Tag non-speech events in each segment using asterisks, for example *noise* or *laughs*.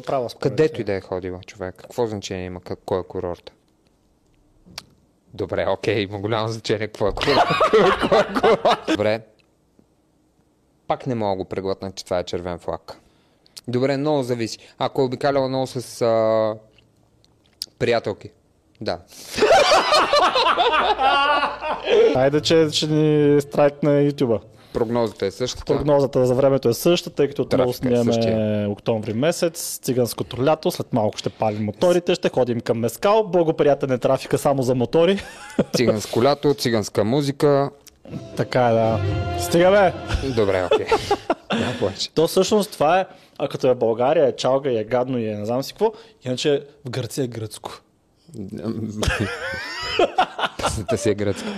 какво е според Където и да е ходила човек. Какво значение има как- кой е курорт? Добре, окей, има голямо значение какво е курорт. Кой е курорт. Добре. Пак не мога да го преглътна, че това е червен флаг. Добре, много зависи. Ако е обикаляла много с а... приятелки. Да. Айде, че ще ни страйк на Ютуба. Прогнозата е същата. Прогнозата за времето е същата, тъй като отново е снимаме същия. октомври месец, циганското лято, след малко ще палим моторите, ще ходим към Мескал, благоприятен е трафика само за мотори. *laughs* Циганско лято, циганска музика. така е, да. Стига бе! Добре, окей. *laughs* То всъщност това е, а като е България, е чалга и е гадно и е не знам си какво, иначе в Гърция е гръцко. Песната си е гръцка.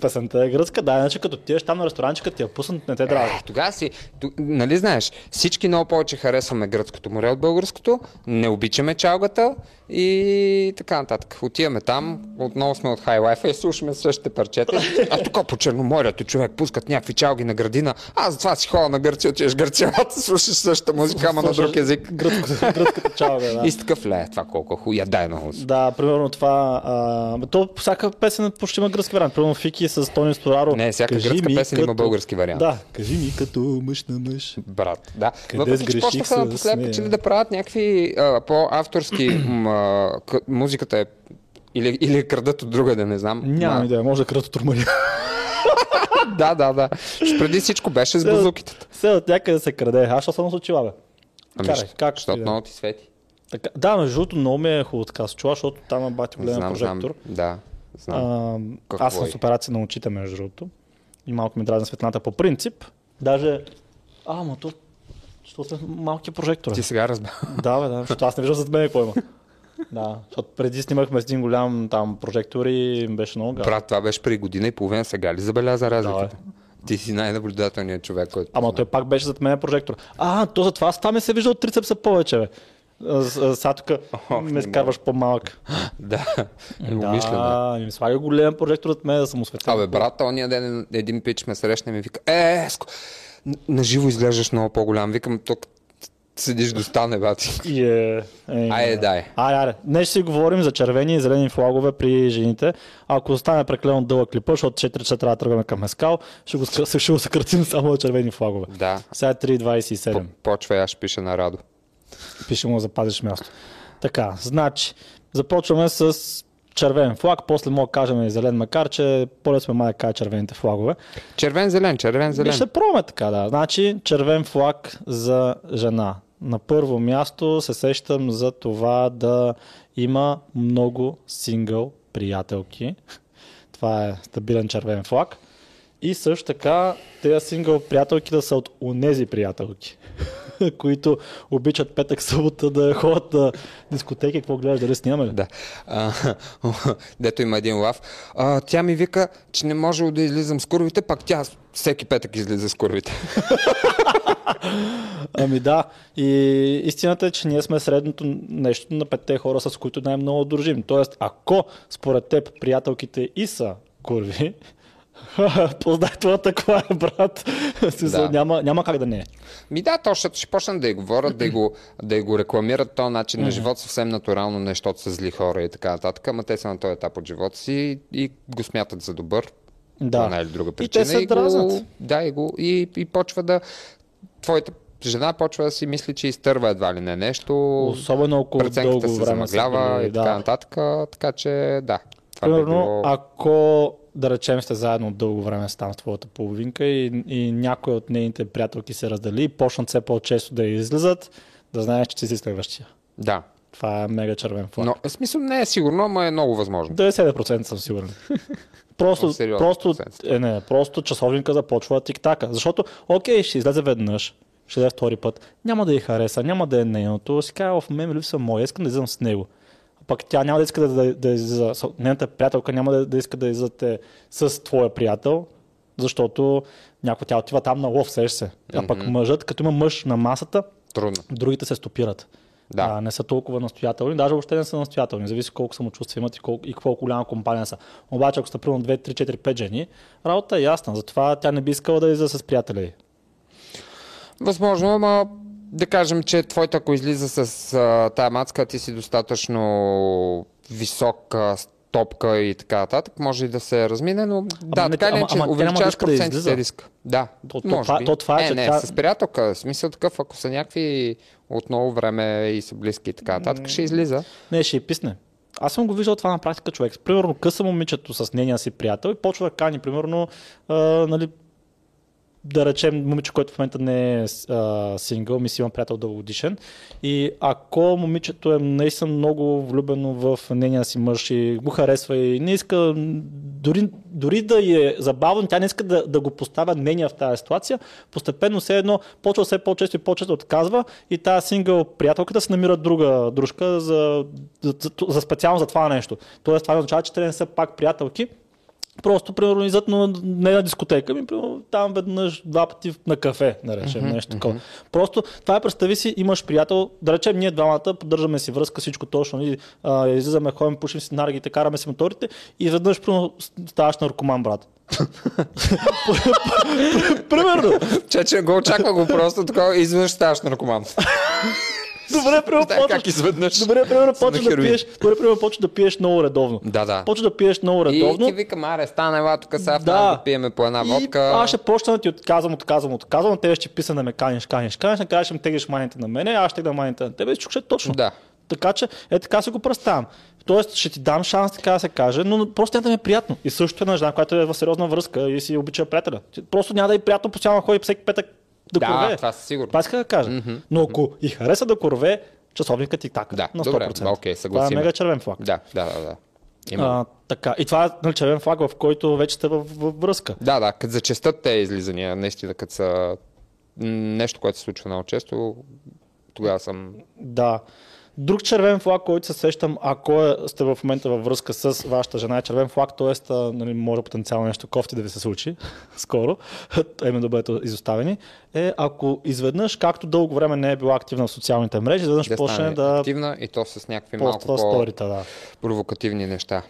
Песента е гръцка, да, иначе като тиеш там на ресторанчика ти я пуснат, не те дразни. Тогава си, ту- нали знаеш, всички много повече харесваме гръцкото море от българското, не обичаме чалгата и така нататък. Отиваме там, отново сме от хайлайфа и слушаме същите парчета. А тук по Черноморието човек пускат някакви чалги на градина. Аз затова си ходя на Гърция, отиваш в Гърция, *laughs* слушаш същата музика, ама на друг език. Гръцката, гръцката чалга, да. И с такъв ле, това колко хуя, дай много. Да, примерно това. А, то всяка песен почти има гръцки вариант. Примерно Фики с Тони Стораро. Не, всяка Кажи гръцка песен има като- български вариант. Да, кажи ми като мъж на мъж. Брат, да. Къде Въпреки, че почнаха ли да правят някакви а, по-авторски *clears throat* а, музиката е или, или крадат от друга, да не знам. Нямам Ма- идея, може да кръто турмали. *laughs* Да, да, да. Ще преди всичко беше с базуките. Все от някъде се краде. Аз що съм с очила, бе? Ами, Карай, как защото ще- много ти свети. Така, да, между другото, много ми е хубаво така с чула, защото там е бати голям Знам, знам. прожектор. Да, знам. А, аз съм е? с операция на очите, между другото. И малко ми дразни светлината по принцип. Даже... А, ама то... Що сме малки прожектори? Ти сега разбра. *laughs* Да, бе, да, защото аз не виждам зад мен какво има. Да, защото преди снимахме с един голям там прожектор и беше много гадно. Брат, това беше преди година и половина. Сега ли забеляза разликата? Да, Ти си най-наблюдателният човек, който. Ама той пак беше зад мен прожектор. А, то затова аз там ми се вижда от трицепса повече, бе. Сега тук ме скарваш по-малък. *laughs* Да, е умишлено. Да, ми слага голям прожектор от мен да съм осветен. Абе, брат, ония ден един пич ме срещна и ми вика, е, Еско, н- наживо изглеждаш много по-голям. Викам, тук седиш до стане, бати. И е, е, Айде, дай. Айде, айде. Днес ще си говорим за червени и зелени флагове при жените. Ако остане прекалено дълъг клипа, защото 4 часа трябва да тръгваме към Мескал, ще го, скъ- ще го съкратим само червени флагове. Да. Сега е 3.27. По- Почва и аз ще пиша на Радо. Пише му да запазиш място. Така, значи, започваме с червен флаг, после мога да кажем и зелен, макар че по-лесно сме май кажа червените флагове. Червен, зелен, червен, Зелен. зелен. Ще пробваме така, да. Значи, червен флаг за жена. На първо място се сещам за това да има много сингъл приятелки. Това е стабилен червен флаг. И също така тези сингъл приятелки да са от унези приятелки, *laughs* които обичат петък събота да ходят на дискотеки. Какво гледаш, дали снимаме ли? Да. А, *laughs* дето има един лав. А, тя ми вика, че не може да излизам с курвите, пак тя всеки петък излиза с курвите. *laughs* Ами да, и истината е, че ние сме средното нещо на петте хора, с които най-много дружим. Тоест, ако според теб приятелките и са курви, *laughs* познай това такова е, брат. *laughs* Да. няма, няма как да не е. Ми да, то ще, ще почнат да й говорят, да го, *clears throat* да го рекламират този начин на живот съвсем натурално, не защото са зли хора и така нататък, ама те са на този етап от живота си и го смятат за добър. Да. Една или друга И причина. те се го, дразнат. да, и, го, и, и почва да... Твоята жена почва да си мисли, че изтърва едва ли не нещо. Особено ако дълго се време са замъглява и така да. нататък. Така че да. Това би Примерно, било... ако да речем сте заедно от дълго време с там с твоята половинка и, и някой от нейните приятелки се раздели и почнат все по-често да излизат, да знаеш, че ти си следващия. Да. Това е мега червен флаг. Но, в смисъл не е сигурно, ама е много възможно. 90% съм сигурен. *laughs* Просто, сериозен просто, е, не, просто часовника започва тик-така. Защото, окей, ще излезе веднъж, ще даде втори път, няма да й хареса, няма да е нейното, си казва, в мен липсва моя, искам да излизам с него. Пък тя няма да иска да, да, да излиза, нейната приятелка няма да, да иска да излизате с твоя приятел, защото някой тя отива там на лов, сеш се. А пък мъжът, като има мъж на масата, Трудно. другите се стопират. Да. А, не са толкова настоятелни, даже въобще не са настоятелни, зависи колко самочувствие имат и колко, и колко голяма компания са. Обаче, ако сте примерно 2, 3, 4, 5 жени, работа е ясна, затова тя не би искала да излиза с приятели. Възможно, ама да кажем, че твоята, ако излиза с а, тая мацка, ти си достатъчно висока топка и така нататък, може и да се размине, но да, не- така ама- иначе ама да увеличаваш иска да процентите риск. Да, То- то може това- би. то това е, че не, тя- с приятелка. Смисъл такъв, ако са някакви отново време и са близки и така нататък, ще излиза. Не, ще й писне. Аз съм го виждал това на практика човек. Примерно къса момичето с нейния си приятел и почва да кани, примерно, а, нали, да речем момиче, което в момента не е а, сингъл, ми си има приятел дългогодишен. И ако момичето е наистина много влюбено в нейния си мъж и го харесва и не иска, дори, дори да е забавно, тя не иска да, да го поставя нейния в тази ситуация, постепенно все едно почва все по-често и по-често отказва и тази сингъл приятелката се намира друга дружка за, за, за, за специално за това нещо. Тоест това означава, че те не са пак приятелки, Просто, примерно, излизат но не на дискотека, ми, примерно, там веднъж, два пъти на кафе, да речем, нещо такова. Просто, това е, представи си, имаш приятел, да речем, ние двамата поддържаме си връзка, всичко точно, нали, а, излизаме, ходим, пушим си наргите, караме си моторите и веднъж, примерно, ставаш наркоман, брат. *laughs* примерно. Чече го очаква го просто такова, изведнъж ставаш наркоман. *laughs* Добре, примерно, как почваш, изведнъж. добре, примерно, почваш да пиеш, добре, примерно, почваш да пиеш много редовно. Да, да. Почваш да пиеш много И редовно. ти викам, аре, стана, ела тук сега Да. да пиеме по една И водка. аз ще почна да ти отказвам, отказвам, отказвам, тебе ще писа да ме каниш, каниш, каниш, накрая ще ме теглиш маните на мене, аз ще да маните на тебе, и всичко ще е точно. Да. Така че, е така си го представям. Тоест, ще ти дам шанс, така да се каже, но просто няма да ми е приятно. И също е на жена, която е в сериозна връзка и си обича приятеля. Просто няма да е приятно постоянно ходи всеки петък да, Да, корве. това със сигурно. Това иска да кажа. Но ако и хареса да корве, часовникът ти така. Да, на 100%. добре, окей, Това е съгласим. мега червен флаг. Да, да, да. да. Има. А, така. И това е нали, червен флаг, в който вече сте в, в връзка. Да, да, като зачестят те излизания, наистина, като са нещо, което се случва много често, тогава съм... Да. Друг червен флаг, който се сещам, ако е, сте в момента във връзка с вашата жена, е червен флаг, т.е. нали, може потенциално нещо кофти да ви се случи *laughs* скоро, *laughs* именно да бъдете изоставени, е ако изведнъж, както дълго време не е била активна в социалните мрежи, изведнъж Да почне да активна и то с някакви малко сторита. Да. по-провокативни неща.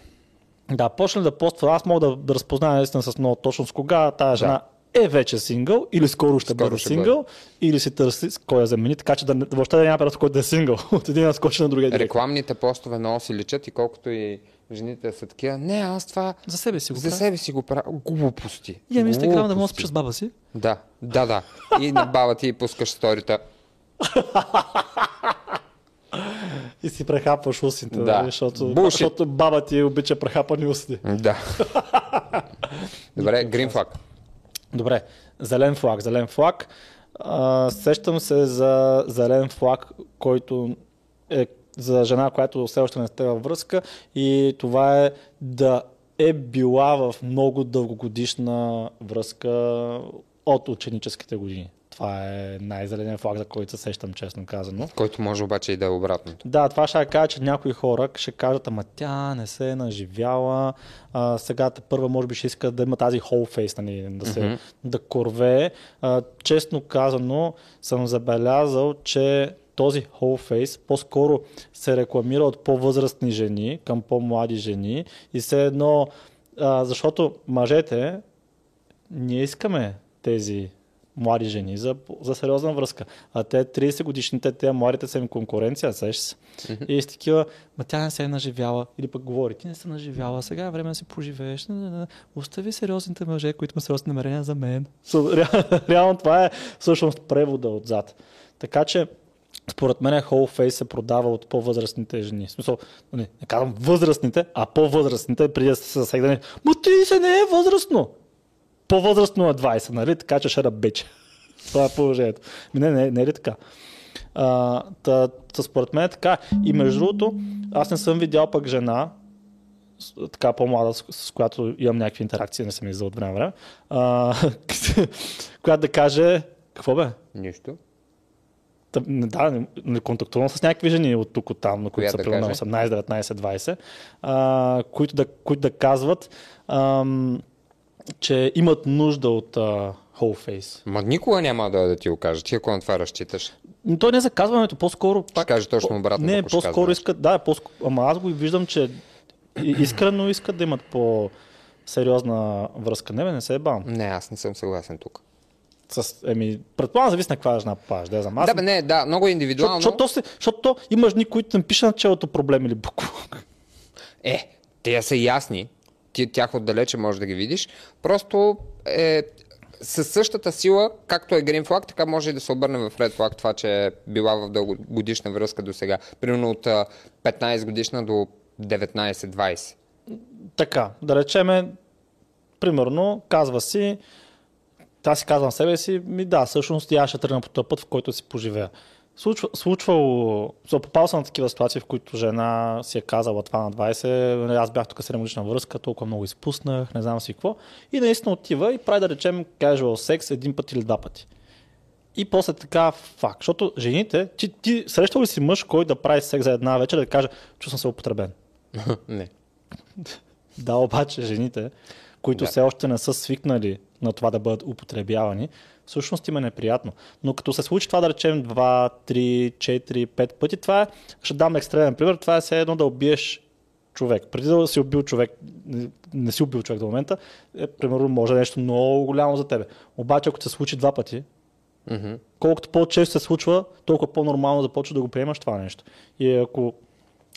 да, почне да поства. Аз мога да, да разпозная наистина с много точност кога тая жена е вече сингъл или скоро ще Скоро бъде ще сингъл или си търси с кой да замени, така че да, въобще да няма период, в който да е сингъл. *laughs* От един да скочи на другия директно. Рекламните постове много си личат и колкото и жените са такива, не, аз това За себе си го за себе си го правя. Глупости. Имам инстаграм да мога да с баба си. Да, да, да. И на баба ти пускаш сторита. *laughs* И си прехапваш устите, Да. нали, защото, Bullshit. защото баба ти обича прехапани усти. Да. *laughs* Добре, грин флаг. Добре, зелен флаг, зелен флаг. А, сещам се за зелен флаг, който е за жена, която все още не сте във връзка и това е да е била в много дългогодишна връзка от ученическите години. Това е най-зеленият флаг, за който се сещам, честно казано. Който може обаче и да е обратното. Да, това ще кажа, че някои хора ще кажат, ама тя не се е наживяла, а, сега първа може би ще иска да има тази whole face, нали, да се mm-hmm. да корвее. А, честно казано съм забелязал, че този whole face по-скоро се рекламира от по-възрастни жени към по-млади жени и все едно, а, защото мъжете ние искаме тези млади жени за, за сериозна връзка. А те 30 годишните, те младите са им конкуренция, сеш се. И с такива, ма тя не се е наживяла. Или пък говори, ти не се наживяла, сега е време да си поживееш. Не, не, не. Остави сериозните мъже, които имат сериозни намерения за мен. *laughs* Реално това е всъщност превода отзад. Така че, според мен whole face се продава от по-възрастните жени. В смисъл, не, не казвам възрастните, а по-възрастните, преди да се засегнали. Ма ти се не е възрастно! По-възрастно е 20, нали? Така че ще рабече. *laughs* Това е положението. Не, не, не е ли така? А, та, та, според мен е така. И между другото, аз не съм видял пък жена, така по-млада, с, с която имам някакви интеракции, не съм виждал от време на време, а, *laughs* която да каже, какво бе? Нищо. Та, не, да, не, не контактувам с някакви жени от тук, от там, на които са да примерно каже? 18, 19, 20, а, които, да, които да казват, ам, че имат нужда от а, whole face. Ма никога няма да, да ти го кажа. Ти ако на това разчиташ, Но то не е за казването, по-скоро пак... каже точно обратното, Не, ще по-скоро искат, да, по ама аз го и виждам, че искрено искат да имат по сериозна връзка. Не, бе, не се е бавам. Не, аз не съм съгласен тук. С, еми, предполагам, зависи на каква жена попадаш. Да, я знам. Аз Да, бе, не, да, много индивидуално. Защото, защото то има жени, които напишат на челото проблем или буклук. Е, те са ясни. Ти тях отдалече можеш да ги видиш. Просто е със същата сила, както е Green Flag, така може и да се обърне в Red Flag това, че е била в дългогодишна връзка до сега. Примерно от а, 15 годишна до 19-20. Така, да речеме, примерно, казва си, аз си казвам себе си, ми да, всъщност и аз ще тръгна по този път, в който си поживея. Случва, случвало, попал съм на такива ситуации, в които жена си е казала това на 20, нали, аз бях тук 7 годишна връзка, толкова много изпуснах, не знам си какво. И наистина отива и прави да речем casual секс един път или два пъти. И после така факт, защото жените, ти, ти срещал ли си мъж, който да прави секс за една вечер да каже, съм се употребен? *laughs* не. *laughs* Да, обаче жените, които Да. все още не са свикнали на това да бъдат употребявани, всъщност им е неприятно. Но като се случи това да речем 2, 3, 4, 5 пъти, това е, ще дам екстремен пример, това е все едно да убиеш човек. Преди да си убил човек, не- си убил човек до момента, е, примерно може нещо много голямо за тебе. Обаче ако се случи два пъти, Мгм. колкото по-често се случва, толкова по-нормално започва да го приемаш това нещо. И ако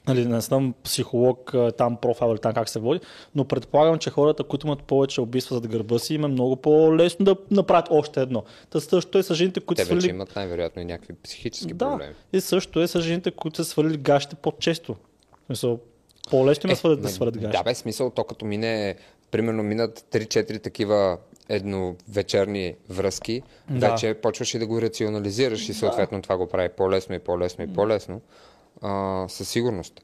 нали, не съм психолог, там профайл или там как се води, но предполагам, че хората, които имат повече убийства зад гърба си, им е много по-лесно да направят още едно. Та също е с жените, които Те са вече имат най-вероятно и някакви психически Да, проблеми. и също е с жените, които са свалили гащите по-често. В смисъл, По-лесно им е свалят, да свалят гащи. Да, бе, смисъл, то като мине, примерно минат 3-4 такива едновечерни връзки, Да. вече почваш и да го рационализираш и съответно това го прави по-лесно и по-лесно и по-лесно. А, със сигурност.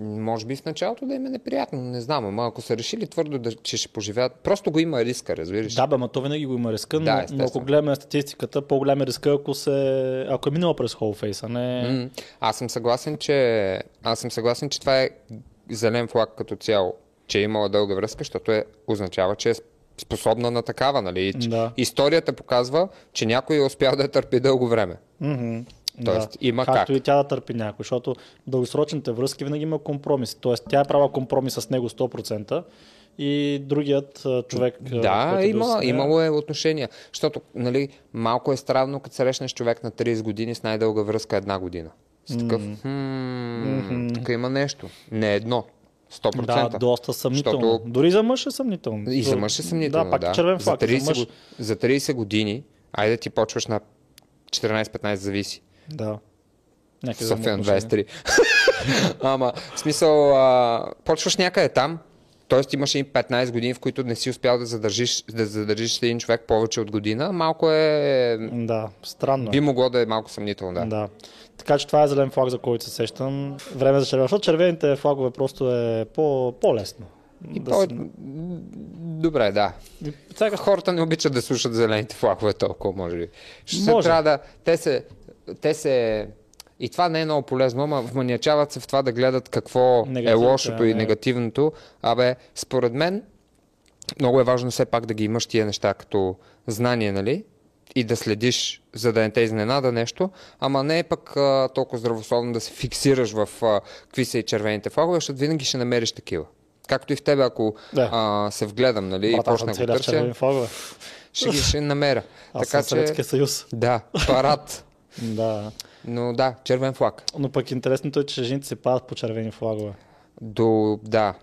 Може би в началото да им е неприятно, не знам, ама ако са решили твърдо, да, че ще поживеят, просто го има риска, разбираш. Да, бе, ма то винаги го има риска, но, Да, но ако гледаме статистиката, по-голям е риска, ако, се, ако е минала през холфейс, а не... М, Аз съм съгласен, че аз съм съгласен, че това е зелен флаг като цяло, че е имала дълга връзка, защото е, означава, че е способна на такава, нали? Да. Историята показва, че някой е успял да търпи дълго време. Мгм. Тоест, има Както как. и тя да търпи някой, защото дългосрочните връзки винаги има компромис. Тоест, тя е правила компромис с него 100% и другият човек. Да, е има, нея- имало е отношения. Защото, нали, малко е странно, като срещнеш човек на 30 години с най-дълга връзка една година. С такъв, хм, тук има нещо. Не едно. 100%. Да, доста съмнително. Защото- Дори за мъж е съмнително. И за мъж е съмнително, Да, пак да. е червен за, флаг. 30, За мъж, за 30 години, айде ти почваш на 14-15 зависи. Да. На взаимоотношения. 23. Ама, в смисъл, а, почваш някъде там, т.е. имаш и 15 години, в които не си успял да задържиш, да задържиш един човек повече от година. Малко е... Да, странно. Би е. могло да е малко съмнително, да. Да. Така че това е зелен флаг, за който се сещам. Време за червен. Защото червените флагове просто е по, по-лесно. И Да по... се- Добре, да. Сега Хората не обичат да слушат зелените флагове толкова, може би. Ще се Може. трябва да... Те се... Те се... И това не е много полезно, ама вманячават се в това да гледат какво е лошото и не. негативното. Абе, според мен, много е важно все пак да ги имаш тия неща като знание, нали? И да следиш, за да не те изненада нещо, ама не е пък а, толкова здравословно да се фиксираш в а, какви са и червените флагове, защото винаги ще намериш такива. Както и в тебе, ако Да. а, се вгледам, нали, и Брат, аз почна да го търся, ще ги ще намеря. Аз така съм Съветския съюз. Да, парад. Да. Но да, червен флаг. Но пък интересното е, че жените се падат по червени флагове. До, да,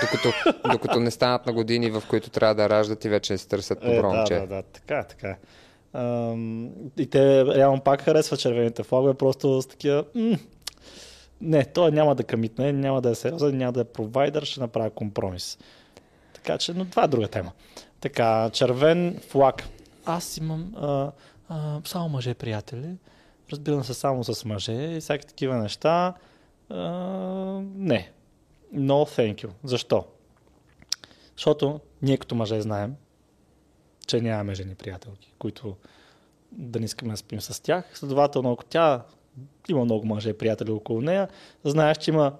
докато, докато не станат на години, в които трябва да раждат и вече се търсят Е, добро да, момче. да, да, така е, така е. Ам, и те реално пак харесват червените флагове, просто с такива... М- не, той няма да камитне, няма да е сериозен, няма да е провайдер, ще направя компромис. Така че, но това е друга тема. Така, червен флаг. Аз имам а, а, само мъже приятели. Разбирам се само с мъже и всякакви такива неща. А, не. No thank you. Защо? Защото ние като мъже знаем, че нямаме жени приятелки, които да не искаме да спим с тях. Следователно, ако тя има много мъже приятели около нея, знаеш, че има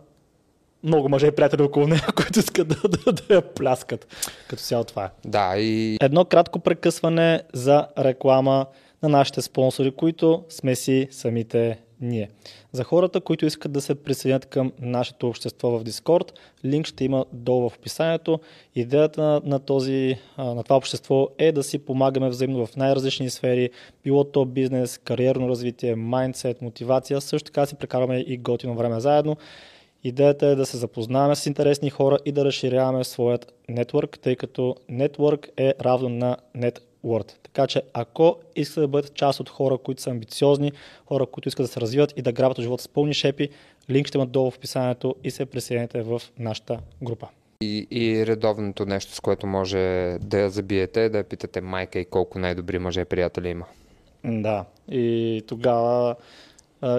много мъже приятели около нея, *laughs* които искат да, да, да я пляскат. Като цяло това е. Да, и Едно кратко прекъсване за реклама на нашите спонсори, които сме си самите ние. За хората, които искат да се присъединят към нашето общество в Discord, линк ще има долу в описанието. Идеята на, на, този, на това общество е да си помагаме взаимно в най-различни сфери, било то бизнес, кариерно развитие, майндсет, мотивация, също така си прекарваме и готино време заедно. Идеята е да се запознаваме с интересни хора и да разширяваме своят нетворк, тъй като нетворк е равно на net Word. Така че ако искате да бъдете част от хора, които са амбициозни, хора, които искат да се развиват и да грабят от живота с пълни шепи, линк ще има долу в описанието и се присъедините в нашата група. И, и редовното нещо, с което може да я забиете, да я питате майка и колко най-добри мъже приятели има. Да, и тогава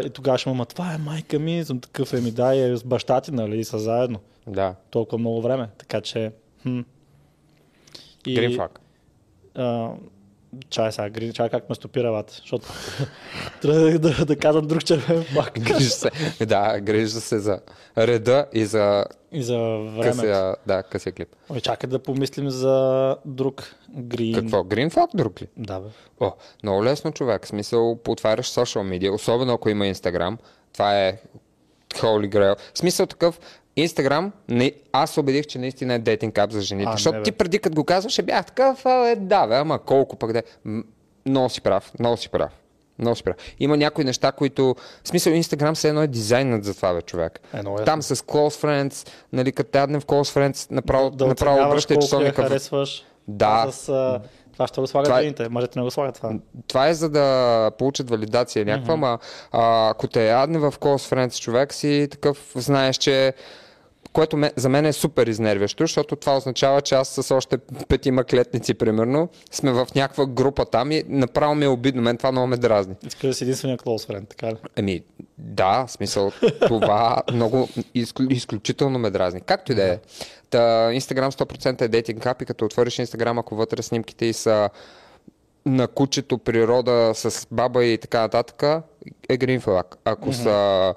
и тогава ще му, това е майка ми, съм такъв е ми, да, и е с баща ти, нали, и са заедно. Да. Толкова много време, така че... Хм. И, flag. А, чай сега, чай как ме стопира вата, защото *laughs* трябва да, да, да казвам друг червен флаг. Грижа се, да, грижа се за реда и за, и за времето. Късия, да, късия клип. Ой, чакай да помислим за друг грин. Какво? Грин флаг друг ли? Да, бе. О, много лесно човек. Смисъл, отваряш социал медиа, особено ако има Инстаграм. Това е Holy Grail. В смисъл такъв, Инстаграм, не, аз убедих, че наистина е дейтинг ап за жените. А, защото не, ти преди като го казваше, бях такъв, е, да, бе, ама колко пък да Много си прав, много си прав. Много си прав. Има някои неща, които... В смисъл, Инстаграм се едно е дизайнът за това, бе, човек. Едно е. Там с close friends, нали, като тядне в close friends, направо, да, направо обръщай часовника. Да харесваш. Да. С, това ще го слагат това... Е- жените, мъжете не го слагат това. Това е за да получат валидация някаква, mm-hmm. ма ако те ядне в close friends човек си, такъв знаеш, че което ме, за мен е супер изнервящо, защото това означава, че аз с още петима клетници, примерно, сме в някаква група там и направо ми е обидно. Мен това много ме дразни. Искаш да си единствения close friend, така ли? Еми, да, смисъл, това много изклю, изключително ме дразни. Както и да е. Та, Instagram 100% е дейтинг ап и като отвориш Instagram, ако вътре снимките и са на кучето, природа, с баба и така нататък, е green flag. Ако mm-hmm. са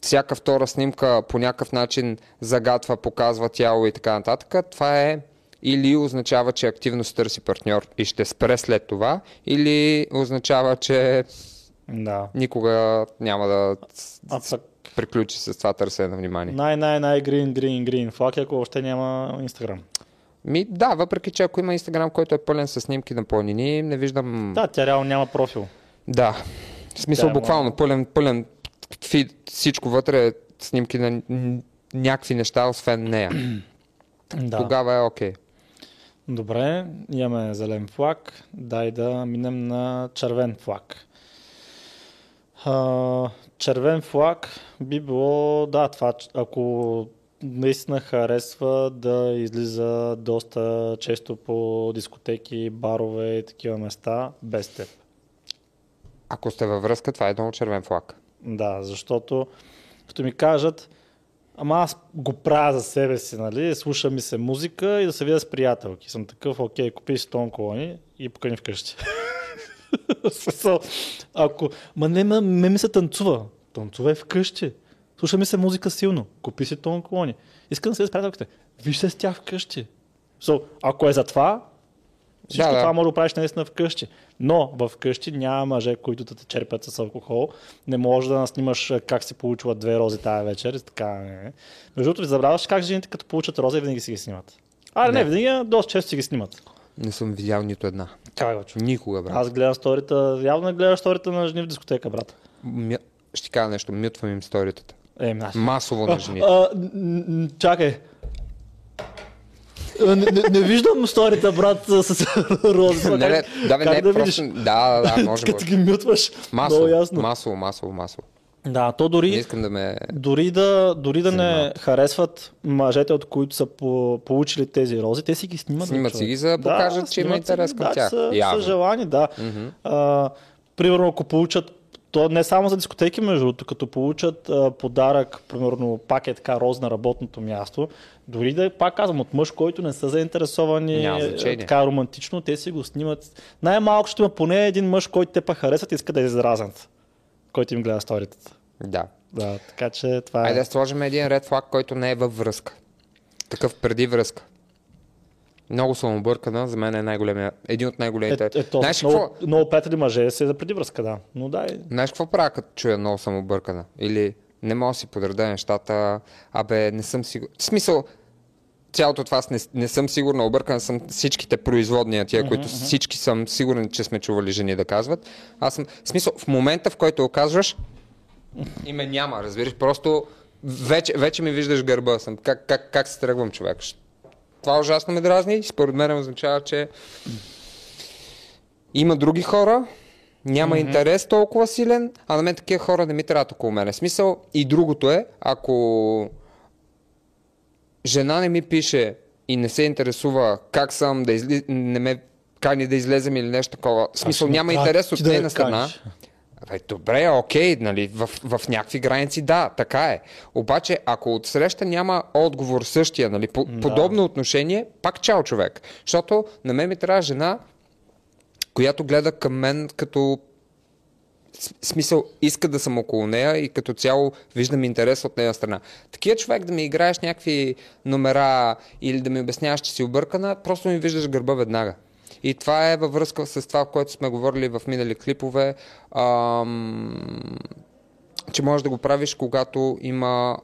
всяка втора снимка по някакъв начин загатва, показва тяло и така нататък, това е или означава, че активно се търси партньор и ще спре след това, или означава, че да. никога няма да а пък... приключи с това търсене на внимание. Най-най-най грин, грин, грин флаг, ако още няма Инстаграм. Ми, да, въпреки че ако има Инстаграм, който е пълен с снимки на планини, не виждам... Да, тя реално няма профил. Да. В смисъл, тя буквално пълен, пълен фид, всичко вътре е снимки на някакви неща, освен нея. *clears throat* да. Тогава е окей. Okay. Добре, имаме зелен флаг. Дай да минем на червен флаг. А, червен флаг би било, да, това, ако наистина харесва да излиза доста често по дискотеки, барове и такива места без теб. Ако сте във връзка, това е много червен флаг. Да, защото като ми кажат, ама аз го правя за себе си, нали, слуша ми се музика и да се видя с приятелки. Съм такъв, окей, купи си тон колони и покани вкъщи. *laughs* Ако, ма не, ме, ме ми се танцува. Танцува е вкъщи. Слуша ми се музика силно. Купи си тон колони. Искам да се с приятелките. Виж се с тях вкъщи. So, ако е за това, всичко да, да. това може да правиш наистина вкъщи. Но в къщи няма мъже, които да те черпят с алкохол. Не можеш да снимаш как си получила две рози тази вечер. Така, не. Между другото, забравяш как жените като получат рози, винаги си ги снимат. А, не, не винаги, доста често си ги снимат. Не съм видял нито една. Как го Никога, брат. Аз гледам сторията, явно не гледаш сторията на жени в дискотека, брат. Мя... Ще кажа нещо, мютвам им сторитата. Е, Масово на жени. чакай, не, не, не виждам сторита, брат, с рози. Не, не, да, бе, не, да, просто, да, да, може. Като ги мютваш, масово, много ясно. Масово, масово, масово. Да, то дори, не искам да ме... дори да, дори да не харесват мъжете, от които са по, получили тези рози, те си ги снимат. Снимат си ги, за да покажат, да, че има интерес към да, тях. Са, са желани, да. Mm-hmm. А, примерно, ако получат то не само за дискотеки, между другото, като получат а, подарък, примерно пак е така роз на работното място, дори да, пак казвам, от мъж, който не са заинтересовани е, така романтично, те си го снимат. Най-малко ще има поне един мъж, който те па харесват и иска да е изразнат, който им гледа сторитата. Да. Да, така че това е. Айде да сложим един ред флаг, който не е във връзка. Такъв преди връзка. Много съм объркана, за мен е най-големия, един от най-големите. Е, е, то, Знаеш много, какво, много приятели мъже се за преди връзка, да. Но да, е, знаеш какво правя, като чуя много съм объркана? Или не мога да си подреда нещата, абе не съм сигурен. В смисъл, цялото това не, не съм сигурна, объркана съм всичките производния, тия, които всички съм сигурен, че сме чували жени да казват. Аз съм, в смисъл, в момента, в който го казваш, име няма, разбираш, просто вече, вече ми виждаш гърба съм. Как, как, как се тръгвам, човек? Това ужасно ме дразни и според мен означава, че има други хора, няма mm-hmm. интерес толкова силен, а на мен такива хора не ми трябват около мене. Смисъл и другото е, ако жена не ми пише и не се интересува как съм, да изли... не ме кани да излезем или нещо такова. Смисъл няма интерес от да нейна страна. Добре, окей, нали, в, в някакви граници да, така е. Обаче, ако от среща няма отговор същия, нали, по, Да. подобно отношение, пак чао човек. Защото на мен ми трябва жена, която гледа към мен като смисъл, иска да съм около нея и като цяло виждам интерес от нея страна. Такия човек да ми играеш някакви номера или да ми обясняваш, че си объркана, просто ми виждаш гърба веднага. И това е във връзка с това, което сме говорили в минали клипове, ам, че можеш да го правиш, когато има,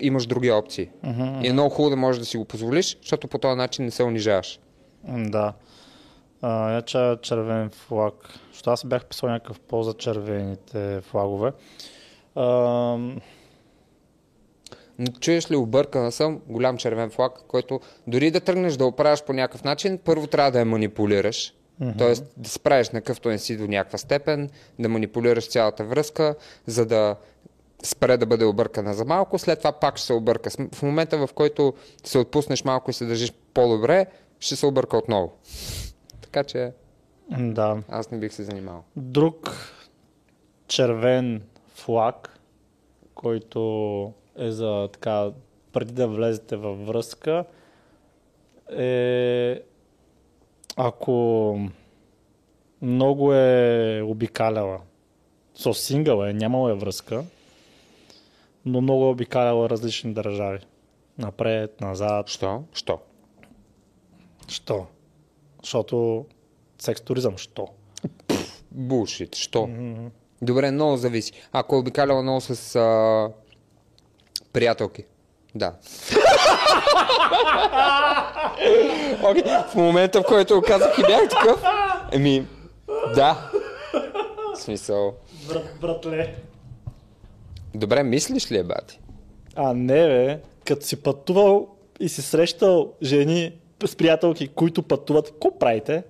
имаш други опции. И е много хубаво да можеш да си го позволиш, защото по този начин не се унижаваш. Да. А, я червен флаг. Защото аз бях писал някакъв по за червените флагове. А, чуеш ли, объркана съм, голям червен флаг, който дори да тръгнеш да оправяш по някакъв начин, първо трябва да я манипулираш. Mm-hmm. Тоест да справиш на къвто не си до някаква степен, да манипулираш цялата връзка, за да спре да бъде объркана за малко, след това пак ще се обърка. В момента, в който се отпуснеш малко и се държиш по-добре, ще се обърка отново. Така че да. аз не бих се занимавал. Друг червен флаг, който е за така, преди да влезете във връзка, е ако много е обикаляла. Со сингъл е, нямала е връзка, но много е обикаляла различни държави. Напред, назад. Що? Що? Що? Защото секс туризъм, що? Булшит. Що? Добре, много зависи. Ако е обикаляла много с а... приятелки. Да. *laughs* Окей, в момента, в който го казах и бях такъв, еми, да. В смисъл. Брат, братле. Добре, мислиш ли е, бати? А не бе, като си пътувал и си срещал жени с приятелки, които пътуват, какво правите?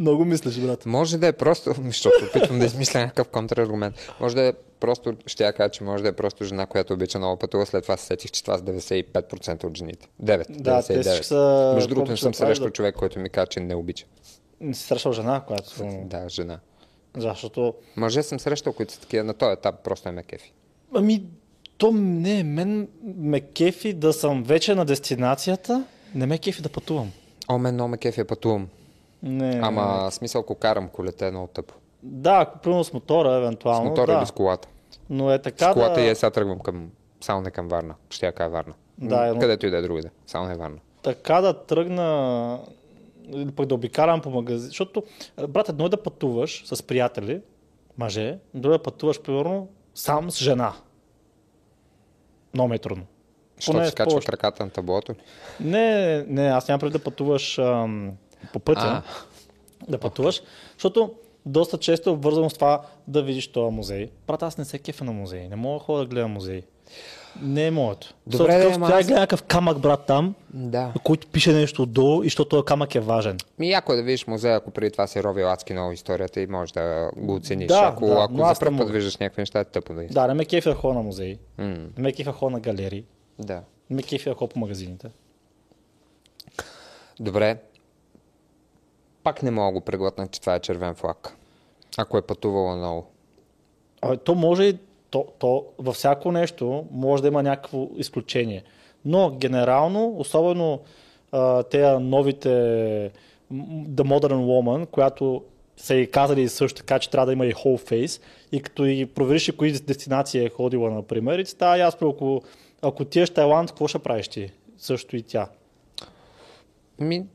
Много мислиш, брат. Може да е просто, *laughs* защото опитвам да измисля някакъв контраргумент. Може да е просто, ще я кажа, че може да е просто жена, която обича много пътува, след това се сетих, че това са 95% от жените. 9, Да, те 99. всички са... Между другото, не съм срещал да- човек, който ми каза, че не обича. Не си срещал жена, която... Да, жена. Защото... Мъже съм срещал, които са такива на този етап, просто е ме кефи. Ами, то не, мен ме кефи да съм вече на дестинацията, не ме кефи да пътувам. О, мен много ме кефи, пътувам. Не. Ама смисъл, ако карам колета е много тъпо. Да, ако примерно с мотора, С евентуално, мотора да. или с колата. Но е така С колата да... и е, сега тръгвам към... Само не към Варна. Ще я кажа Варна. Да, М, но- Където и да е другаде. Само не Варна. така да тръгна или пък да обикалям по магазин, защото, брат, едно е да пътуваш с приятели, мъже, друго е да пътуваш, примерно, сам с жена. Много ми е трудно. Защото Поне се с качва повече. краката на таблото. Не, не, аз нямам преди да пътуваш ам, по пътя, да пътуваш, защото доста често е обвързано с това да видиш този музей. Брат, аз не се кефа на музей, не мога да ходя да гледам музей. Не е моето. Добре, ама трябва да аз- гледа някакъв камък, брат, там, Да. който пише нещо отдолу и защото този камък е важен. Ми яко е да видиш музея, ако преди това си ровил адски много историята и можеш да го оцениш. Да, ако да, ако за първ път виждаш някакви неща, е тъпо да Да, не ме кефи да ходя на музеи. М, Не ме кефи да ходя на галерии. Да. Не ме кефи да ходя по магазините. Добре. Пак не мога да го преглътна, че това е червен флаг. Ако е пътувала много. А, то може то, то във всяко нещо може да има някакво изключение. Но генерално, особено а, тези новите The Modern Woman, която са и казали също така, че трябва да има и whole face. И като и провериш и кои дестинации е ходила, например, и става ясно, ако, ако ти еш Тайланд, какво ще правиш ти? Също и тя. Ми,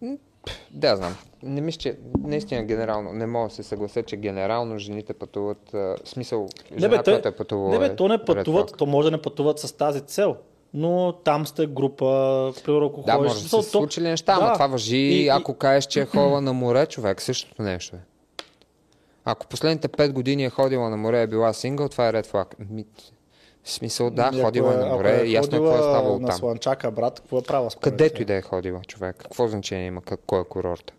да, знам. Не мисля, че наистина генерално, не мога да се съглася, че генерално жените пътуват, в смисъл, жена, Не бе, е пътувала. не бе, е то не red пътуват, то може да не пътуват с тази цел. Но там сте група, примерно ако Да, ходиш... може да то- случили неща, да. това въжи, И- и- ако кажеш, че е ходила на море, човек, същото нещо е. Ако последните 5 години е ходила на море и е била сингъл, това е ред флаг. В смисъл, да, Ами, ходила е на море, ясно какво е ставало на там. Слънчака, брат, какво е правила според Където и да е ходила, човек. Какво значение има кой е курорт?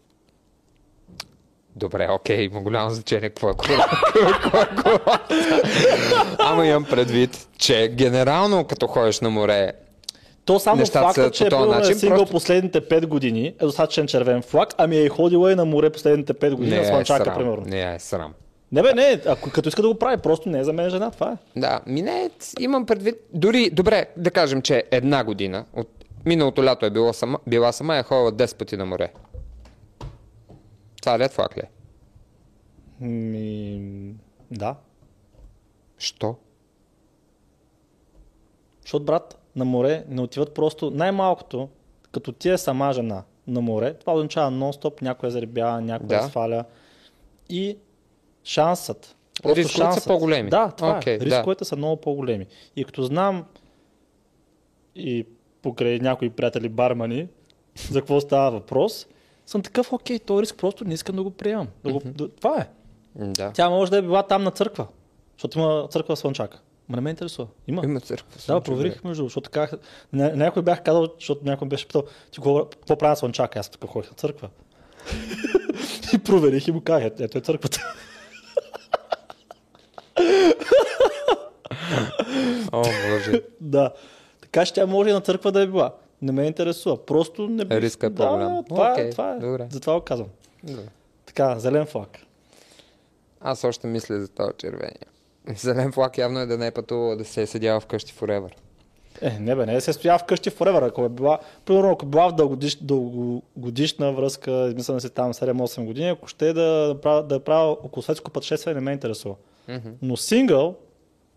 Добре, окей, има голямо значение какво е е курорт. Ама имам предвид, че генерално като ходиш на море, То само Нещата факта, че е бил начин, е сингъл просто- последните 5 години е достатъчен червен флаг, ами е ходила и на море последните 5 години не на е Слънчака, срам. примерно. Не е срам. Не бе, не, ако като иска да го прави, просто не е за мен жена, това е. Да, ми не, имам предвид, дори, добре, да кажем, че една година, от миналото лято е била сама, била сама е ходила 10 пъти на море. Ред флаг ли? е? Ми, да. Що? Защото, брат, на море не отиват просто най-малкото, като ти е сама жена на море, това означава нон-стоп, някой заребява, някой Да. да. сваля. И шансът. просто Рисковете са шансът. по-големи. Да, това Окей, е. да. Рисковете са много по-големи. И като знам и покрай някои приятели бармани, за какво става въпрос, съм такъв, окей, този риск просто не искам да го приемам. Да го, да, това е. Да. Тя може да е била там на църква, защото има църква Слънчака. Ма не ме интересува. Има. Има църква. Да, проверих между, защото така, ня- някой бях казал, защото някой беше питал, ти какво, какво правя Слънчака? Аз тук ходих на църква. *laughs* и проверих и му казах, ето, ето е църквата. О, боже. *laughs* да. Така че тя може и на църква да е била. Не ме интересува. Просто не бих... Риска е да, по-голям. Това, Окей, е, това е. добре. Затова го казвам. Да. Така, зелен флаг. Аз още мисля за този червения. *laughs* Зелен флаг явно е да не е пътувала да се е седяла вкъщи forever. Е, не бе, не се стоява вкъщи forever. Ако е била, примерно, ако е била в дългодиш, дългогодишна връзка, измисля си там 7-8 години, ако ще е да, да, правя, да е правя около светско пътешествие, не ме интересува. Мгм. Но сингъл,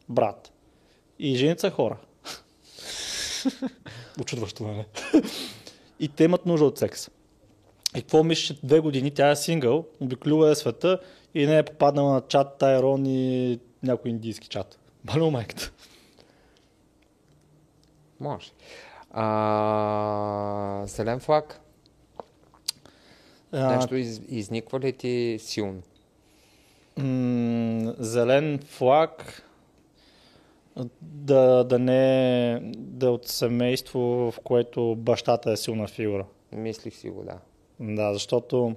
брат, и жените са хора. *laughs* Очудващо, нали? и те имат нужда от секс. И какво мислиш, две години тя е сингъл, обиколила е света и не е попаднала на чат Тайрон и някой индийски чат. Бало майката. Може. А, зелен флаг. А, Нещо из, изниква ли ти силно? м- зелен флаг да, да не да е от семейство, в което бащата е силна фигура. Мислих си го, да. Да, защото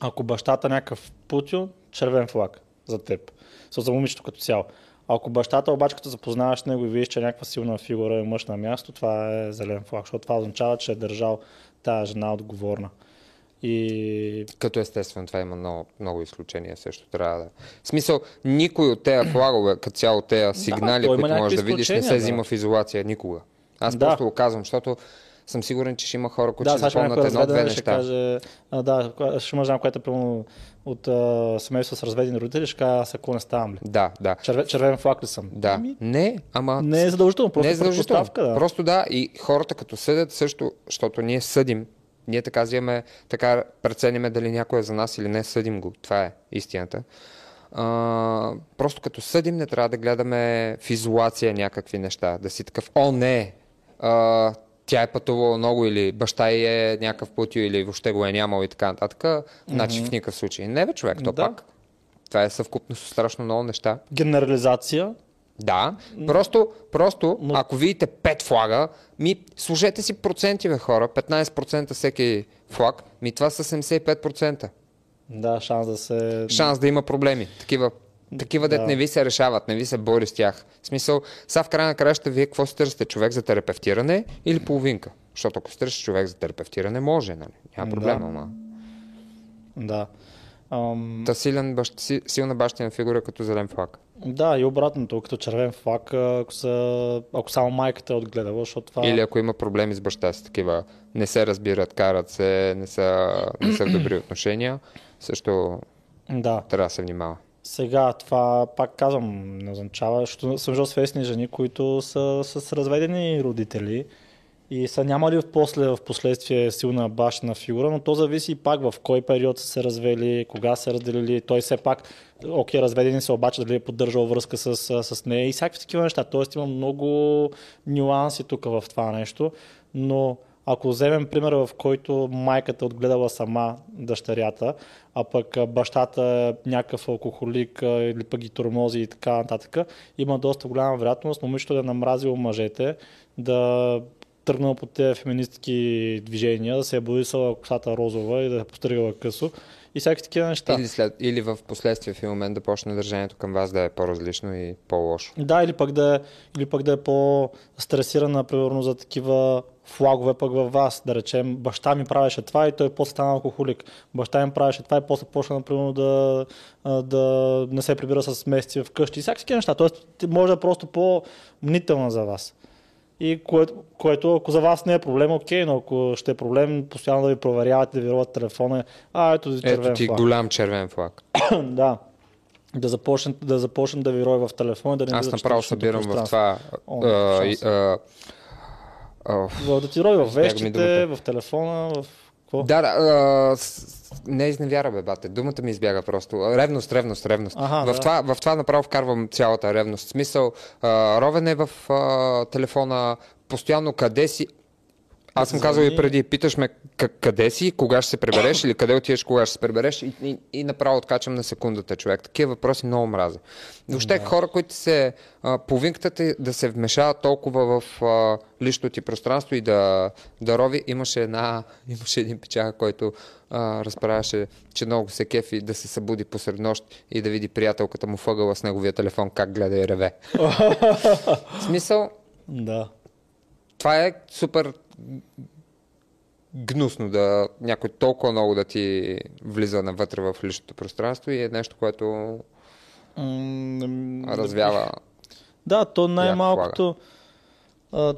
ако бащата е някакъв путил, червен флаг за теб. За момичето като цяло. Ако бащата обаче като запознаваш с него и видиш, че е някаква силна фигура и мъж на място, това е зелен флаг, защото това означава, че е държал тази жена отговорна. И Като естествено, това има много, много изключения също трябва да. В смисъл, никой от тези флагове, като цяло тези сигнали, има които можеш да видиш, не се изключения, да. взима в изолация никога. Аз Да. просто го казвам, защото съм сигурен, че ще има хора, които да, ще някой едно-две неща. каже, а, да, ще има жена, която е примерно от а, семейство с разведени родители, ще каже, аз ако не ставам ли. Да, да. Червен, червен флаг ли съм? Да. Ами, Не, ама не е задължително, просто не е задължително. да. Просто да, и хората като съдят също, защото ние съдим, ние така взимаме, така прецениме дали някой е за нас или не, съдим го. Това е истината. А, просто като съдим, не трябва да гледаме в изолация някакви неща. Да си такъв, о не, а, тя е пътувала много или баща й е някакъв пътю или въобще го е нямал и така нататък. Значи в никакъв случай. Не бе човек, то Да. пак. Това е съвкупност от страшно много неща. Генерализация, Да, просто, просто Но- ако видите 5 флага, ми служете си проценти, бе хора, 15% всеки флаг, ми това са 75%. да, шанс да се... Шанс да има проблеми. Такива, такива дет Да. не ви се решават, не ви се бори с тях. В смисъл, са в края на краща, вие какво се търсите? Човек за терапевтиране или половинка? Защото ако се търсиш човек за терапевтиране, може, нали? Няма проблем, Да. ама. Да. Ам, Та силен бащ, си- силна бащина фигура като зелен флаг. да, и обратното, като червен флаг, ако, са, ако само майката е отгледала, защото това... Или ако има проблеми с баща си, такива не се разбират, карат се, не са, не са в добри отношения, също Да. Трябва да се внимава. Сега това пак казвам, не означава, защото съм виждал свестни жени, които са с разведени родители и са нямали в, после, в последствие силна бащина фигура, но то зависи и пак в кой период са се развели, кога са разделили. Той все пак, окей, разведени са, обаче дали е поддържал връзка с, с нея и всякакви такива неща. Тоест има много нюанси тук в това нещо, но ако вземем пример, в който майката е отгледала сама дъщерята, а пък бащата е някакъв алкохолик или пък ги тормози и така нататък, има доста голяма вероятност момичето да е намразило мъжете, да тръгнала по тези феминистки движения, да се е бодисала косата розова и да е постригала късо и всяки такива неща. Или, след, или в последствие в един момент да почне държанието към вас да е по-различно и по-лошо. Да, или пък да е, или пък да е по-стресирана, примерно за такива флагове пък във вас. Да речем, баща ми правеше това и той после стана алкохолик. Баща ми правеше това и после почна, например, да, да не се прибира с месеци вкъщи. И всякакви неща. Тоест, може да е просто по-мнителна за вас. И което, което, ако за вас не е проблем, окей, но ако ще е проблем, постоянно да ви проверяват, да ви роват телефона, а ето ти червен Ето ти флаг. голям червен флаг. *clears throat* да. Да започне, да започне да ви рови в телефона, да не Аз направо събирам в това. О, а, а, а, В- Да ти рови в вещите, в телефона, в какво? Да, да, а, не изневяра, бе, бате. Думата ми избяга просто. Ревност, ревност, ревност. Аха, в, да. това, в това направо вкарвам цялата ревност. В смисъл, а, ровен е в а, телефона, постоянно къде си. Аз съм казал и преди, питаш ме къде си, кога ще се прибереш или къде отидеш, кога ще се прибереш и, и, и направо откачам на секундата човек. Такива въпроси много мразя. Въобще хора, които се а, да се вмешават толкова в а, личното ти пространство и да, да рови, имаше, една, *laughs* имаше един печага, който а, разправяше, че много се кефи да се събуди посред нощ и да види приятелката му въгъла с неговия телефон как гледа и реве. *laughs* В смисъл, Да. това е супер гнусно да някой толкова много да ти влиза навътре в личното пространство и е нещо, което не- развява. Да, то най-малкото,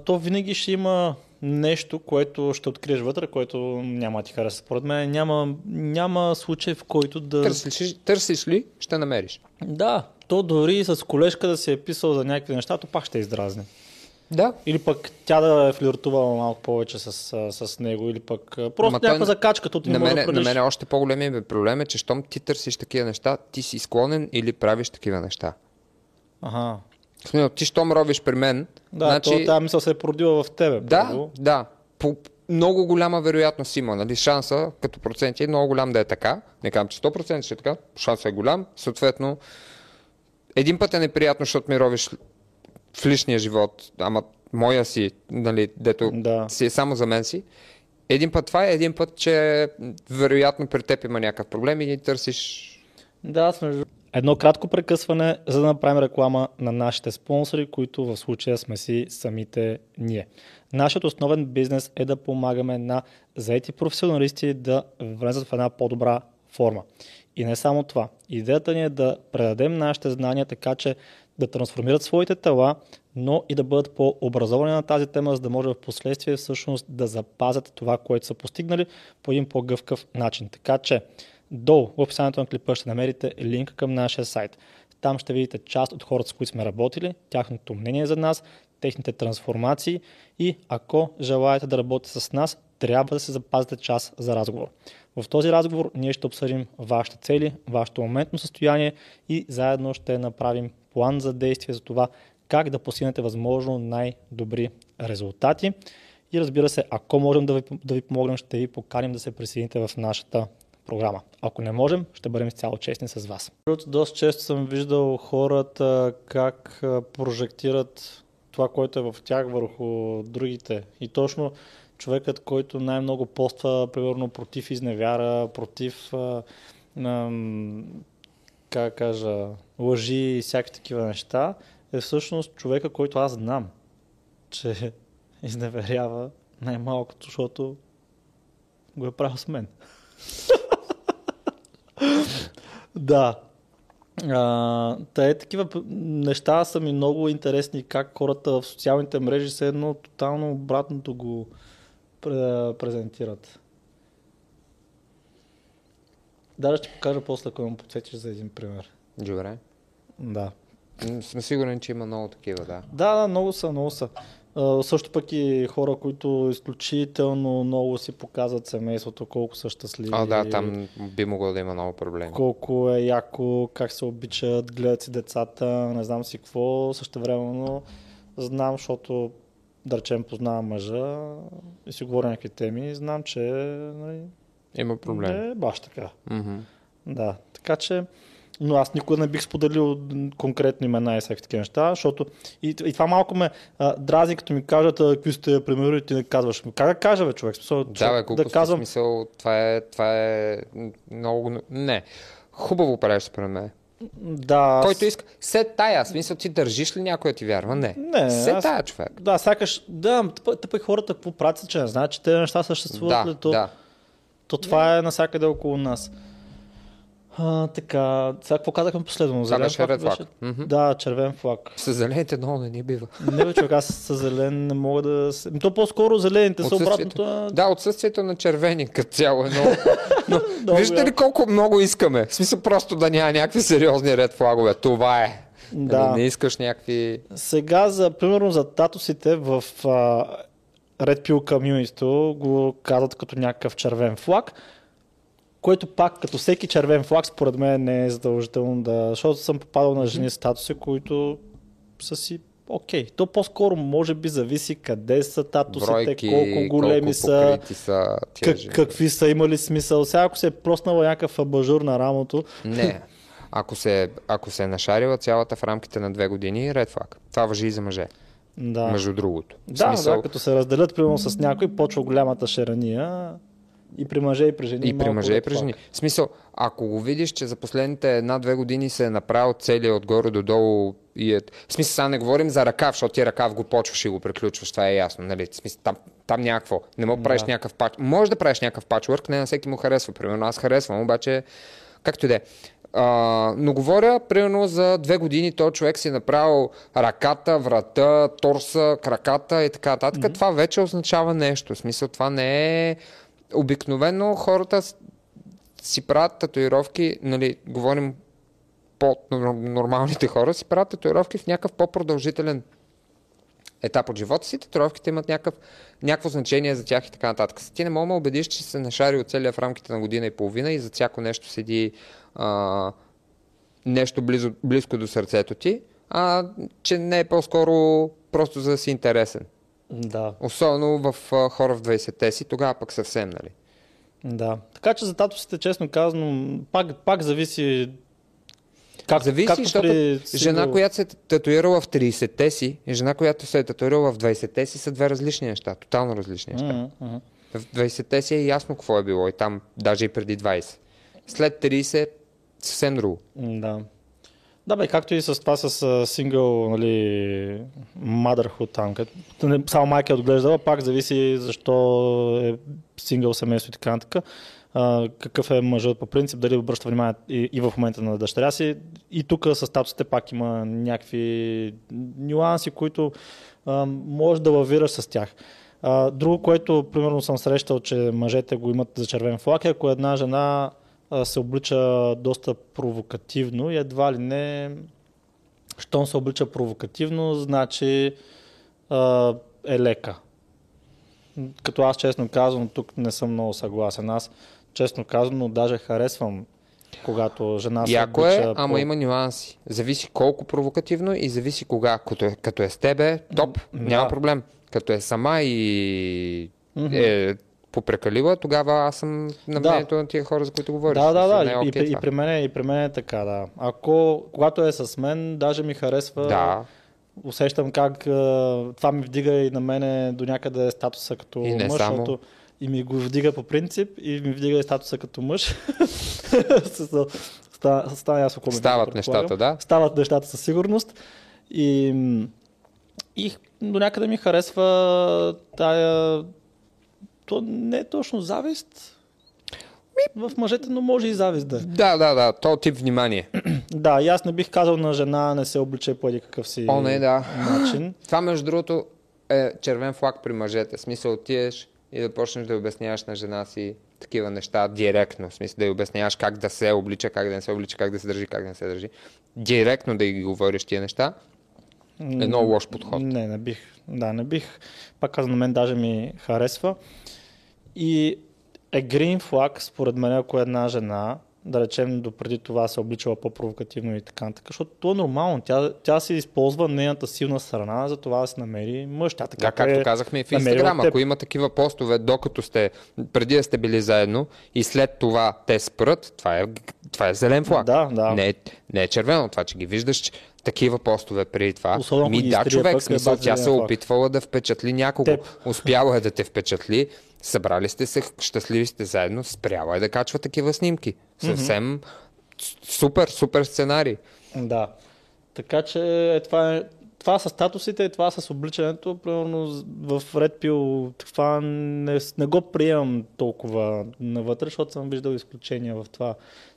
то винаги ще има нещо, което ще откриеш вътре, което няма да ти хареса. Според мен няма, няма случай, в който да... Търсиш, търсиш ли, ще намериш. Да, то дори с колежка да си е писал за някакви неща, то пак ще издразни. Да. Или пък тя да е флиртувала малко повече с, с него, или пък просто Ма той някаква на- закачка, не На мене, да на мене още по-големия ми проблем е, че щом ти търсиш такива неща, ти си склонен или правиш такива неща. Ага. Смисъл, ти щом робиш при мен, Да, значи... тази мисъл се е породила в тебе. Да, първо. да. По много голяма вероятност има. Нали? Шанса като процент е много голям да е така. Не казвам, че 100% ще е така. Шансът е голям. Съответно, един път е неприятно, защото ми ровиш в личния живот, ама моя си, нали, дето Да. си е само за мен си. Един път това е, един път, че вероятно при теб има някакъв проблем и търсиш Да, сме... Едно кратко прекъсване, за да направим реклама на нашите спонсори, които в случая сме си самите ние. Нашият основен бизнес е да помагаме на заети професионалисти да влезат в една по-добра форма. И не само това. Идеята ни е да предадем нашите знания така, че да трансформират своите тела, но и да бъдат по-образовани на тази тема, за да може в последствие всъщност да запазят това, което са постигнали по един по-гъвкав начин. Така че Долу в описанието на клипа ще намерите линк към нашия сайт. Там ще видите част от хората, с които сме работили, тяхното мнение за нас, техните трансформации и ако желаете да работите с нас, трябва да се запазите час за разговор. В този разговор ние ще обсъдим вашите цели, вашето моментно състояние и заедно ще направим план за действие за това как да постигнете възможно най-добри резултати. И разбира се, ако можем да ви, да ви помогнем, ще ви поканим да се присъедините в нашата програма. Ако не можем, ще бъдем изцяло честни с вас. Доста често съм виждал хората как прожектират това, което е в тях върху другите. И точно човекът, който най-много поства, примерно против изневяра, против как кажа, лъжи и всякакви такива неща, е всъщност човека, който аз знам, че *laughs* изневерява най-малкото, защото го е правил с мен. *laughs* да. А, та е такива неща са ми много интересни как хората в социалните мрежи се едно тотално обратното го пре- презентират. Даже ще покажа после, ако ме подсетиш за един пример. Добре. Да. Съм сигурен, че има много такива, да. Да, да, много са, много са. А, също пък и хора, които изключително много си показват семейството, колко са щастливи. А, да, там би могло да има много проблеми. Колко е яко, как се обичат, гледат си децата, не знам си какво. Също времено знам, защото да речем познавам мъжа и си говоря някакви теми, знам, че нали, Има проблем. не баш така. Мгм. Да, така че, но аз никога не бих споделил конкретни имена и всякакви такива неща, защото и, и това малко ме а, дразни, като ми кажат, какви сте примери, ти не казваш. Как да кажа, бе, човек? Смисъл, Да, бе, да казвам, смисъл, това е, това е много... Не, хубаво правиш според мен. да, Който иска, се тая, смисъл ти държиш ли някой ти вярва? Не. Не, се аз- тая, човек. Да, сякаш, да, и хората какво правят, че не знаят, че тези неща съществуват Да, ли, то, да. То това е навсякъде около нас. А, така, сега какво казахме последно? Това беше флаг флаг. Мгм. Да, червен флаг. С зелените много не ни бива. Не бе, човек, аз с зелен не мога да... Ами То по-скоро зелените са обратното. Да, отсъствието на червени като цяло е много... *laughs* Но, Много виждате ли колко много искаме? В смисъл просто да няма някакви сериозни ред флагове. Това е. Да. Нали, Не искаш някакви... Сега, за, примерно за татусите в а, Red Pill Community го казват като някакъв червен флаг, което пак, като всеки червен флаг, според мен не е задължително да... Защото съм попадал на жени с татуси, които са си окей. То по-скоро може би зависи къде са татусите, бройки, колко големи колко са, са как, жени. какви са имали смисъл. Сега ако се е проснала някакъв абажур на рамото, Не. Ако се, ако се е нашарила цялата в рамките на две години, ред флаг. Това въжи и за мъже, да. между другото. Да, смисъл, да, като се разделят примерно с някой, почва голямата шерания и при мъже и при жени. И при мъже, и при жени. В смисъл, ако го видиш, че за последните една-две години се е направил целият отгоре до долу и е... В смисъл, сега не говорим за ръкав, защото ти ръкав го почваш и го приключваш, това е ясно, нали? В смисъл, там, там някакво. Не мога да правиш някакъв пач. Може да правиш някакъв пачворк, не на всеки му харесва. Примерно аз харесвам, обаче, както и да е. А, но говоря, примерно, за две години този човек си е направил ръката, врата, торса, краката и така нататък. Mm-hmm. Това вече означава нещо. В смисъл, това не е... Обикновено хората си правят татуировки, нали, говорим по нормалните хора, си правят татуировки в някакъв по-продължителен етап от живота си, татуировките имат някакъв, някакво значение за тях и така нататък. Ти не мога да убедиш, че се нашари от целия в рамките на година и половина и за всяко нещо седи а, нещо близо, близко до сърцето ти, а че не е по-скоро просто за да си интересен. Да, Особено в а, хора в 20-те си, тогава пък съвсем, нали? да. Така че за татусите, честно казано, пак, пак зависи как, Зависи, както защото при жена, която се е татуирала в 30-те си и жена, която се е татуирала в 20-те си са две различни неща, тотално различни неща. Мгм. В 20-те си е ясно какво е било и там, даже и преди 20. След 30 съвсем друго. Да. Да, бе, както и с това с сингъл, нали, motherhood там, не, само майка е отглеждала, пак зависи защо е сингъл семейство и така нататък. Какъв е мъжът по принцип, дали обръща внимание и, и в момента на дъщеря си. И тук с статусите пак има някакви нюанси, които а, може да лавираш с тях. А, друго, което примерно съм срещал, че мъжете го имат за червен флаг, е ако една жена се облича доста провокативно и едва ли не, щом се облича провокативно, значи е лека. Като аз честно казвам, тук не съм много съгласен. Аз честно казано даже харесвам когато жена се Яко облича е, ама по- има нюанси. Зависи колко провокативно и зависи кога. Като е, като е с тебе, топ, Да. няма проблем. Като е сама и Мгм. е попрекалила, тогава аз съм на Да. мнението на тия хора, за които говориш. Да, да, да. не е и, окей и, и, при мен, е- и при мен е така, да. Ако, когато е с мен, даже ми харесва, Да, усещам как това ми вдига и на мене до някъде статуса като И не мъж, само. защото и ми го вдига по принцип и ми вдига и статуса като мъж. *laughs* Става, става ясно ми стават нещата, да. Стават нещата със сигурност. И, и до някъде ми харесва тая... То не е точно завист. В мъжете, но може и завист да е. Да, да, да, то тип внимание. *clears throat* Да, и аз не бих казал на жена не се обличай по един какъв си О, не, да. начин. *clears throat* Това, между другото, е червен флаг при мъжете. В смисъл, отиеш и да почнеш да обясняваш на жена си такива неща директно, в смисъл да й обясняваш как да се облича, как да не се облича, как да се държи, как да не се държи. Директно да ги говориш тия неща е много лош подход. Не, не бих. Да, не бих. Пак казвам, на мен даже ми харесва. И е green flag, според мен, ако една жена, да речем, допреди това се обличала по-провокативно и така нататък, защото то е нормално. Тя, тя си използва нейната силна страна, за това да се намери мъж. Тя така Да, както е казахме и в Инстаграм, ако има такива постове, докато сте, преди да сте били заедно и след това те спрат, това е, това е зелен флаг. Да, да. Не, е, не е червено, това, че ги виждаш, такива постове преди това. Особено Ми да, човек, смисъл, е тя се е опитвала да впечатли някого. Теб. Успяла е да те впечатли, събрали сте се, щастливи сте заедно, спряла е да качва такива снимки. Съвсем с- супер, супер сценарий. Да. Така че е, това е това с статусите, това с обличането, примерно в Red Pill, това не, не го приемам толкова навътре, защото съм виждал изключения в това.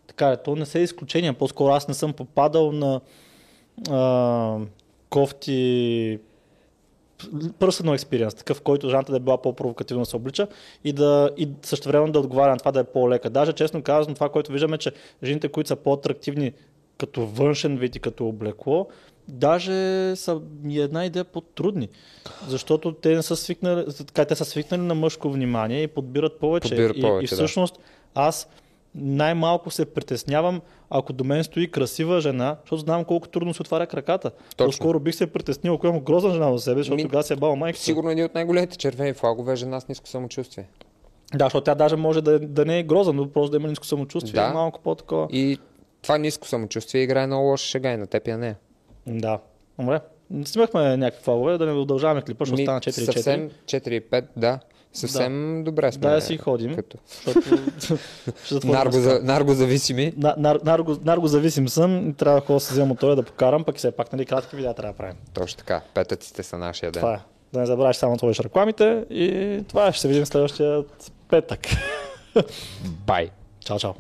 Така е, то не са изключения, по-скоро аз не съм попадал на а, кофти personal experience, такъв, който жената да е била по-провокативно да се облича и, да, и също време да отговаря на това да е по-лека. Даже честно казвам, това, което виждаме, че жените, които са по-атрактивни като външен вид и като облекло, даже са една идея по-трудни. Защото те не са свикнали, така, те са свикнали на мъжко внимание и подбират повече. Подбират и, повече, и да. всъщност аз най-малко се притеснявам, ако до мен стои красива жена, защото знам колко трудно се отваря краката. По-скоро бих се притеснил, ако имам грозна жена в себе, защото Ми, тогава се е бал майка. Сигурно един от най-големите червени флагове е жена с ниско самочувствие. Да, защото тя даже може да, да не е грозна, но просто да има ниско самочувствие. Да. Малко по-такова. И това ниско самочувствие играе много лоша шега и на теб и на нея. Да. Добре. Снимахме някакви фалове, да не удължаваме клипа, ще остана 4-4. Съвсем 4-5, да. Съвсем добре сме. Да, да си ходим. Като... Защото *laughs* Наргоза, наргозависими. На- нар- нарго- Наргозависим съм трябва да да си взема мотора да покарам, пък все пак нали, кратки видеа трябва да правим. Точно така. Петъците са нашия ден. Това е. Да не забравяш само да рекламите и това. Ще се видим следващия петък. Бай. Чао, чао.